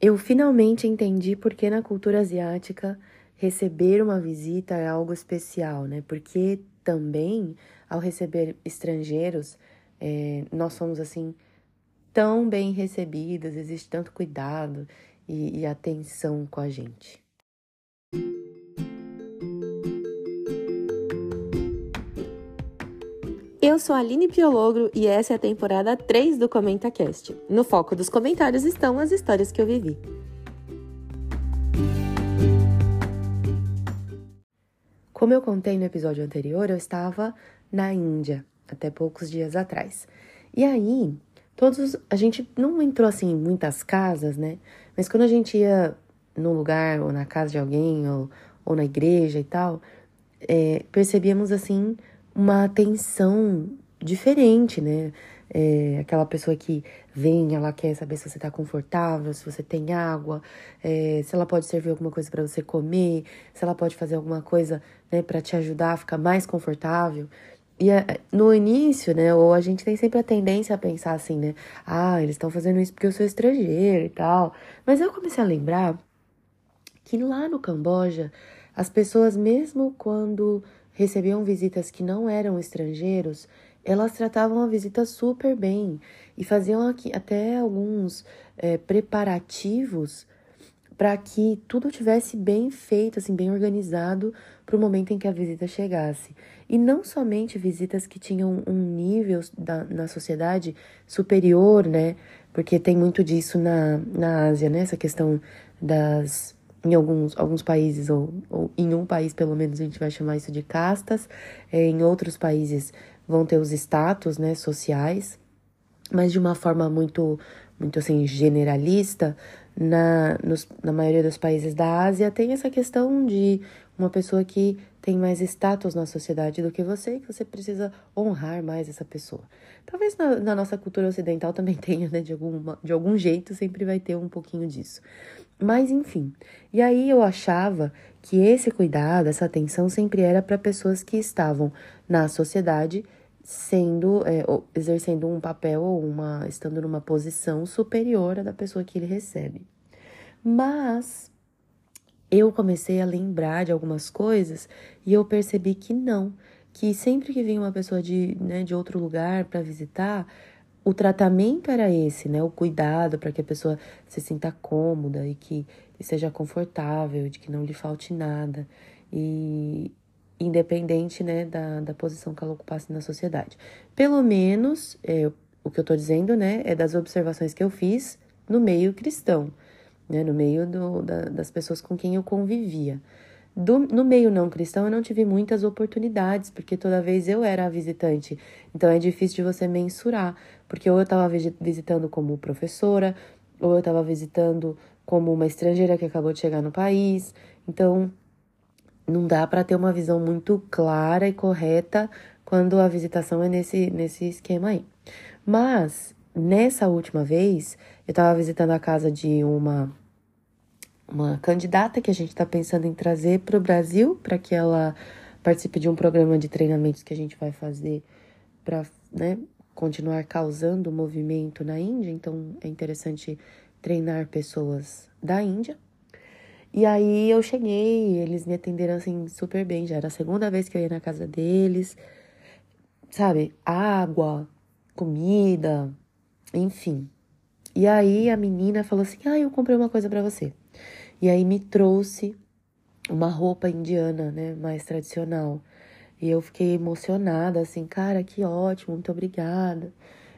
Eu finalmente entendi por que na cultura asiática receber uma visita é algo especial, né? Porque também, ao receber estrangeiros, é, nós somos assim tão bem recebidas, existe tanto cuidado e, e atenção com a gente. Eu sou a Aline Piologro e essa é a temporada 3 do ComentaCast. No foco dos comentários estão as histórias que eu vivi. Como eu contei no episódio anterior, eu estava na Índia até poucos dias atrás. E aí, todos a gente não entrou assim em muitas casas, né? Mas quando a gente ia num lugar ou na casa de alguém ou, ou na igreja e tal, é, percebíamos assim uma atenção diferente, né? É, aquela pessoa que vem, ela quer saber se você tá confortável, se você tem água, é, se ela pode servir alguma coisa para você comer, se ela pode fazer alguma coisa, né, para te ajudar a ficar mais confortável. E é, no início, né, ou a gente tem sempre a tendência a pensar assim, né, ah, eles estão fazendo isso porque eu sou estrangeiro e tal. Mas eu comecei a lembrar que lá no Camboja, as pessoas, mesmo quando recebiam visitas que não eram estrangeiros, elas tratavam a visita super bem e faziam aqui até alguns é, preparativos para que tudo tivesse bem feito, assim, bem organizado para o momento em que a visita chegasse. E não somente visitas que tinham um nível da, na sociedade superior, né? Porque tem muito disso na, na Ásia, né? Essa questão das em alguns, alguns países, ou, ou em um país pelo menos, a gente vai chamar isso de castas, é, em outros países vão ter os status né, sociais, mas de uma forma muito, muito assim, generalista, na, nos, na maioria dos países da Ásia tem essa questão de uma pessoa que tem mais status na sociedade do que você e que você precisa honrar mais essa pessoa. Talvez na, na nossa cultura ocidental também tenha, né? De, alguma, de algum jeito sempre vai ter um pouquinho disso. Mas enfim, e aí eu achava que esse cuidado, essa atenção sempre era para pessoas que estavam na sociedade sendo, é, exercendo um papel ou uma, estando numa posição superior à da pessoa que ele recebe. Mas eu comecei a lembrar de algumas coisas e eu percebi que não, que sempre que vinha uma pessoa de, né, de outro lugar para visitar, o tratamento era esse, né? O cuidado para que a pessoa se sinta cômoda e que seja confortável, de que não lhe falte nada. E independente, né, da, da posição que ela ocupasse na sociedade. Pelo menos, é, o que eu tô dizendo, né, é das observações que eu fiz no meio cristão, né, no meio do, da, das pessoas com quem eu convivia. Do, no meio não cristão, eu não tive muitas oportunidades, porque toda vez eu era a visitante. Então é difícil de você mensurar, porque ou eu estava visitando como professora, ou eu estava visitando como uma estrangeira que acabou de chegar no país. Então não dá para ter uma visão muito clara e correta quando a visitação é nesse, nesse esquema aí. Mas nessa última vez, eu estava visitando a casa de uma uma candidata que a gente está pensando em trazer para o Brasil, para que ela participe de um programa de treinamentos que a gente vai fazer para né, continuar causando movimento na Índia. Então é interessante treinar pessoas da Índia. E aí eu cheguei, eles me atenderam assim super bem. Já era a segunda vez que eu ia na casa deles, sabe? Água, comida, enfim. E aí a menina falou assim: Ah, eu comprei uma coisa para você. E aí me trouxe uma roupa indiana, né, mais tradicional. E eu fiquei emocionada, assim, cara, que ótimo, muito obrigada.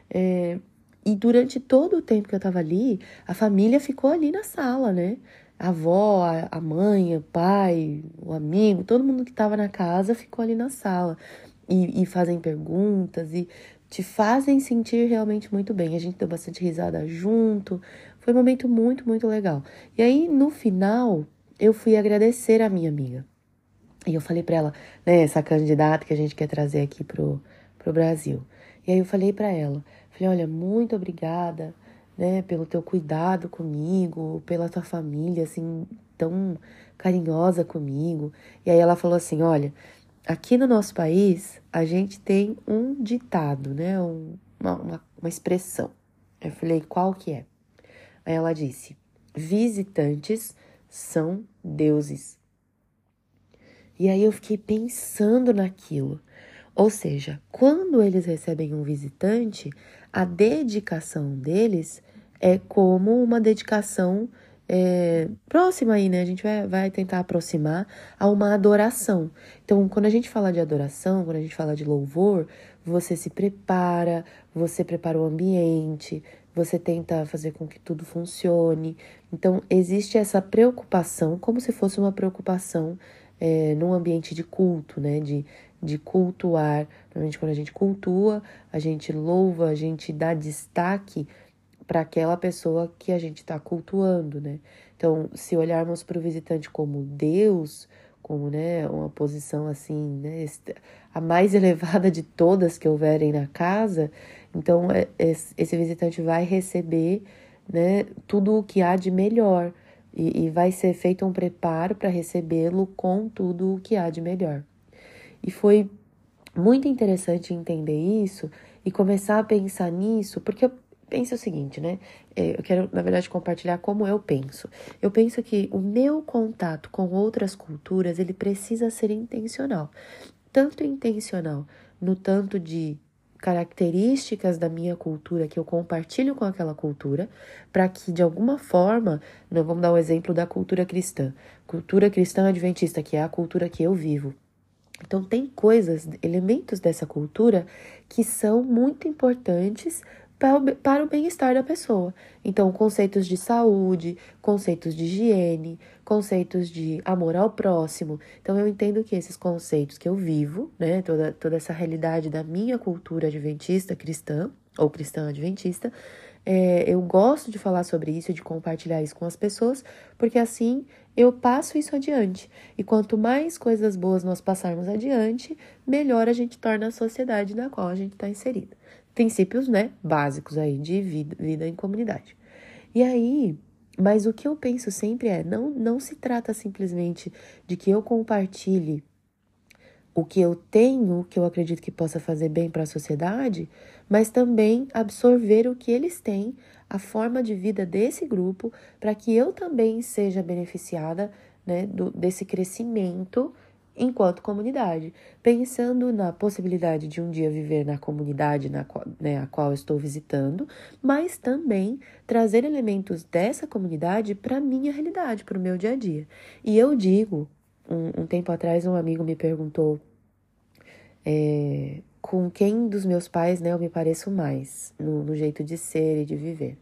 É, e durante todo o tempo que eu tava ali, a família ficou ali na sala, né? A avó, a mãe, o pai, o amigo, todo mundo que tava na casa ficou ali na sala. E, e fazem perguntas e te fazem sentir realmente muito bem. A gente deu bastante risada junto, foi um momento muito, muito legal. E aí, no final, eu fui agradecer a minha amiga. E eu falei para ela, né, essa candidata que a gente quer trazer aqui pro, pro Brasil. E aí eu falei para ela, falei, olha, muito obrigada, né, pelo teu cuidado comigo, pela tua família, assim, tão carinhosa comigo. E aí ela falou assim, olha, aqui no nosso país, a gente tem um ditado, né, um, uma, uma, uma expressão. Eu falei, qual que é? Aí ela disse: visitantes são deuses. E aí eu fiquei pensando naquilo. Ou seja, quando eles recebem um visitante, a dedicação deles é como uma dedicação é, próxima aí, né? A gente vai, vai tentar aproximar a uma adoração. Então, quando a gente fala de adoração, quando a gente fala de louvor, você se prepara, você prepara o ambiente, você tenta fazer com que tudo funcione. Então, existe essa preocupação, como se fosse uma preocupação é, num ambiente de culto, né? De, de cultuar. Normalmente, quando a gente cultua, a gente louva, a gente dá destaque para aquela pessoa que a gente está cultuando, né? Então, se olharmos para o visitante como Deus, como né, uma posição assim, né, a mais elevada de todas que houverem na casa, então é, esse visitante vai receber né, tudo o que há de melhor e, e vai ser feito um preparo para recebê-lo com tudo o que há de melhor. E foi muito interessante entender isso e começar a pensar nisso, porque eu penso o seguinte, né? É, eu quero, na verdade, compartilhar como eu penso. Eu penso que o meu contato com outras culturas, ele precisa ser intencional. Tanto intencional no tanto de características da minha cultura que eu compartilho com aquela cultura, para que de alguma forma, não vamos dar o um exemplo da cultura cristã, cultura cristã adventista, que é a cultura que eu vivo. Então tem coisas, elementos dessa cultura que são muito importantes para o bem-estar da pessoa. Então, conceitos de saúde, conceitos de higiene, conceitos de amor ao próximo. Então, eu entendo que esses conceitos que eu vivo, né, toda, toda essa realidade da minha cultura adventista cristã, ou cristã adventista, é, eu gosto de falar sobre isso, de compartilhar isso com as pessoas, porque assim eu passo isso adiante. E quanto mais coisas boas nós passarmos adiante, melhor a gente torna a sociedade na qual a gente está inserida princípios, né, básicos aí de vida, vida em comunidade. E aí, mas o que eu penso sempre é, não, não se trata simplesmente de que eu compartilhe o que eu tenho, que eu acredito que possa fazer bem para a sociedade, mas também absorver o que eles têm, a forma de vida desse grupo, para que eu também seja beneficiada né, do, desse crescimento enquanto comunidade, pensando na possibilidade de um dia viver na comunidade na qual, né, a qual estou visitando, mas também trazer elementos dessa comunidade para a minha realidade, para o meu dia a dia. E eu digo, um, um tempo atrás, um amigo me perguntou é, com quem dos meus pais né, eu me pareço mais no, no jeito de ser e de viver.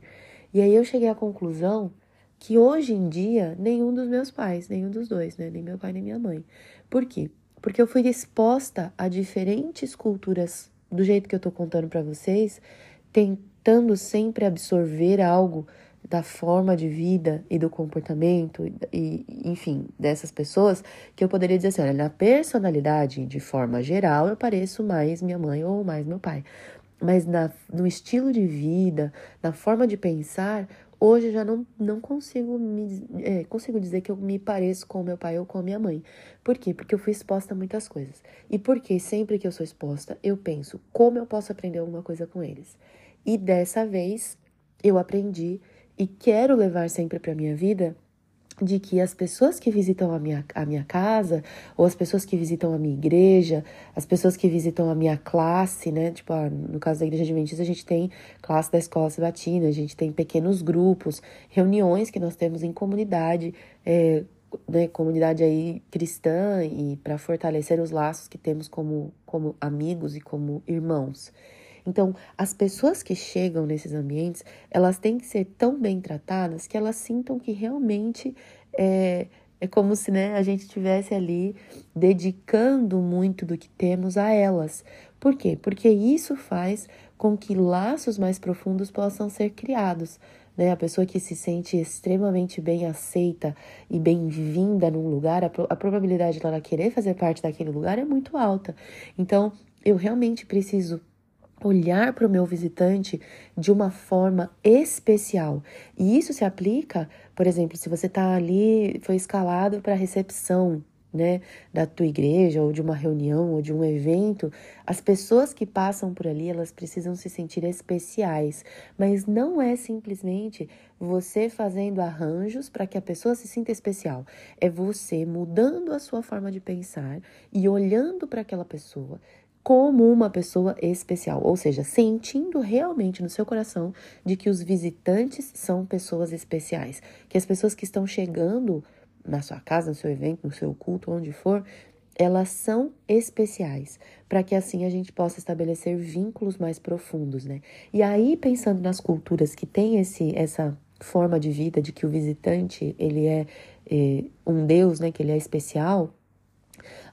E aí eu cheguei à conclusão que hoje em dia nenhum dos meus pais, nenhum dos dois, né, nem meu pai nem minha mãe, por quê? Porque eu fui exposta a diferentes culturas do jeito que eu tô contando para vocês, tentando sempre absorver algo da forma de vida e do comportamento e, enfim, dessas pessoas, que eu poderia dizer assim, olha, na personalidade, de forma geral, eu pareço mais minha mãe ou mais meu pai. Mas na, no estilo de vida, na forma de pensar, Hoje eu já não, não consigo me é, consigo dizer que eu me pareço com meu pai ou com minha mãe. Por quê? Porque eu fui exposta a muitas coisas. E porque sempre que eu sou exposta, eu penso como eu posso aprender alguma coisa com eles. E dessa vez eu aprendi e quero levar sempre para minha vida de que as pessoas que visitam a minha, a minha casa, ou as pessoas que visitam a minha igreja, as pessoas que visitam a minha classe, né? Tipo, ah, no caso da igreja adventista, a gente tem classe da escola sabatina, a gente tem pequenos grupos, reuniões que nós temos em comunidade, é, né, comunidade aí cristã e para fortalecer os laços que temos como, como amigos e como irmãos. Então, as pessoas que chegam nesses ambientes, elas têm que ser tão bem tratadas que elas sintam que realmente é, é como se né, a gente estivesse ali dedicando muito do que temos a elas. Por quê? Porque isso faz com que laços mais profundos possam ser criados. Né? A pessoa que se sente extremamente bem aceita e bem-vinda num lugar, a, pro a probabilidade dela querer fazer parte daquele lugar é muito alta. Então, eu realmente preciso olhar para o meu visitante de uma forma especial. E isso se aplica, por exemplo, se você está ali, foi escalado para recepção né, da tua igreja ou de uma reunião ou de um evento, as pessoas que passam por ali, elas precisam se sentir especiais, mas não é simplesmente você fazendo arranjos para que a pessoa se sinta especial. É você mudando a sua forma de pensar e olhando para aquela pessoa como uma pessoa especial, ou seja, sentindo realmente no seu coração de que os visitantes são pessoas especiais, que as pessoas que estão chegando na sua casa, no seu evento, no seu culto, onde for, elas são especiais, para que assim a gente possa estabelecer vínculos mais profundos, né? E aí, pensando nas culturas que têm esse, essa forma de vida de que o visitante, ele é, é um Deus, né? Que ele é especial,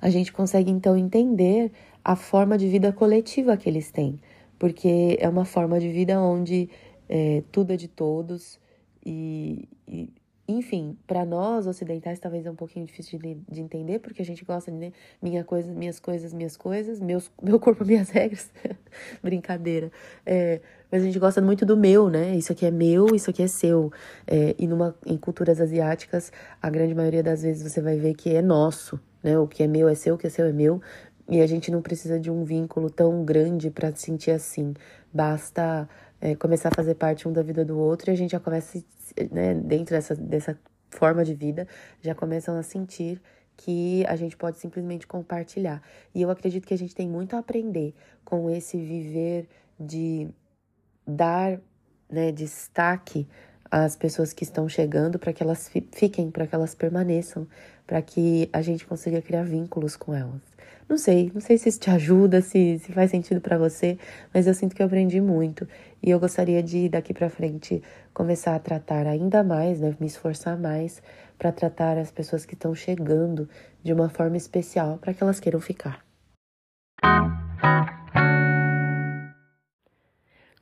a gente consegue então entender a forma de vida coletiva que eles têm, porque é uma forma de vida onde é, tudo é de todos e, e enfim, para nós ocidentais talvez é um pouquinho difícil de, de, entender, porque a gente gosta de né, minha coisa, minhas coisas, minhas coisas, meus, meu corpo, minhas regras. Brincadeira. É, mas a gente gosta muito do meu, né? Isso aqui é meu, isso aqui é seu. É, e numa, em culturas asiáticas, a grande maioria das vezes você vai ver que é nosso, né? O que é meu é seu, o que é seu é meu. E a gente não precisa de um vínculo tão grande para sentir assim. Basta é, começar a fazer parte um da vida do outro e a gente já começa né, dentro dessa, dessa forma de vida, já começam a sentir que a gente pode simplesmente compartilhar. E eu acredito que a gente tem muito a aprender com esse viver de dar né, destaque às pessoas que estão chegando para que elas fiquem, para que elas permaneçam, para que a gente consiga criar vínculos com elas. Não sei, não sei se isso te ajuda, se, se faz sentido para você, mas eu sinto que eu aprendi muito e eu gostaria de daqui para frente começar a tratar ainda mais, né, me esforçar mais para tratar as pessoas que estão chegando de uma forma especial para que elas queiram ficar.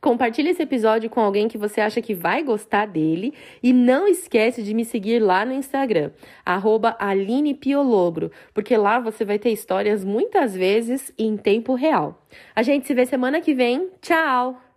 Compartilhe esse episódio com alguém que você acha que vai gostar dele e não esquece de me seguir lá no Instagram, @alinepiolobro, porque lá você vai ter histórias muitas vezes em tempo real. A gente se vê semana que vem. Tchau!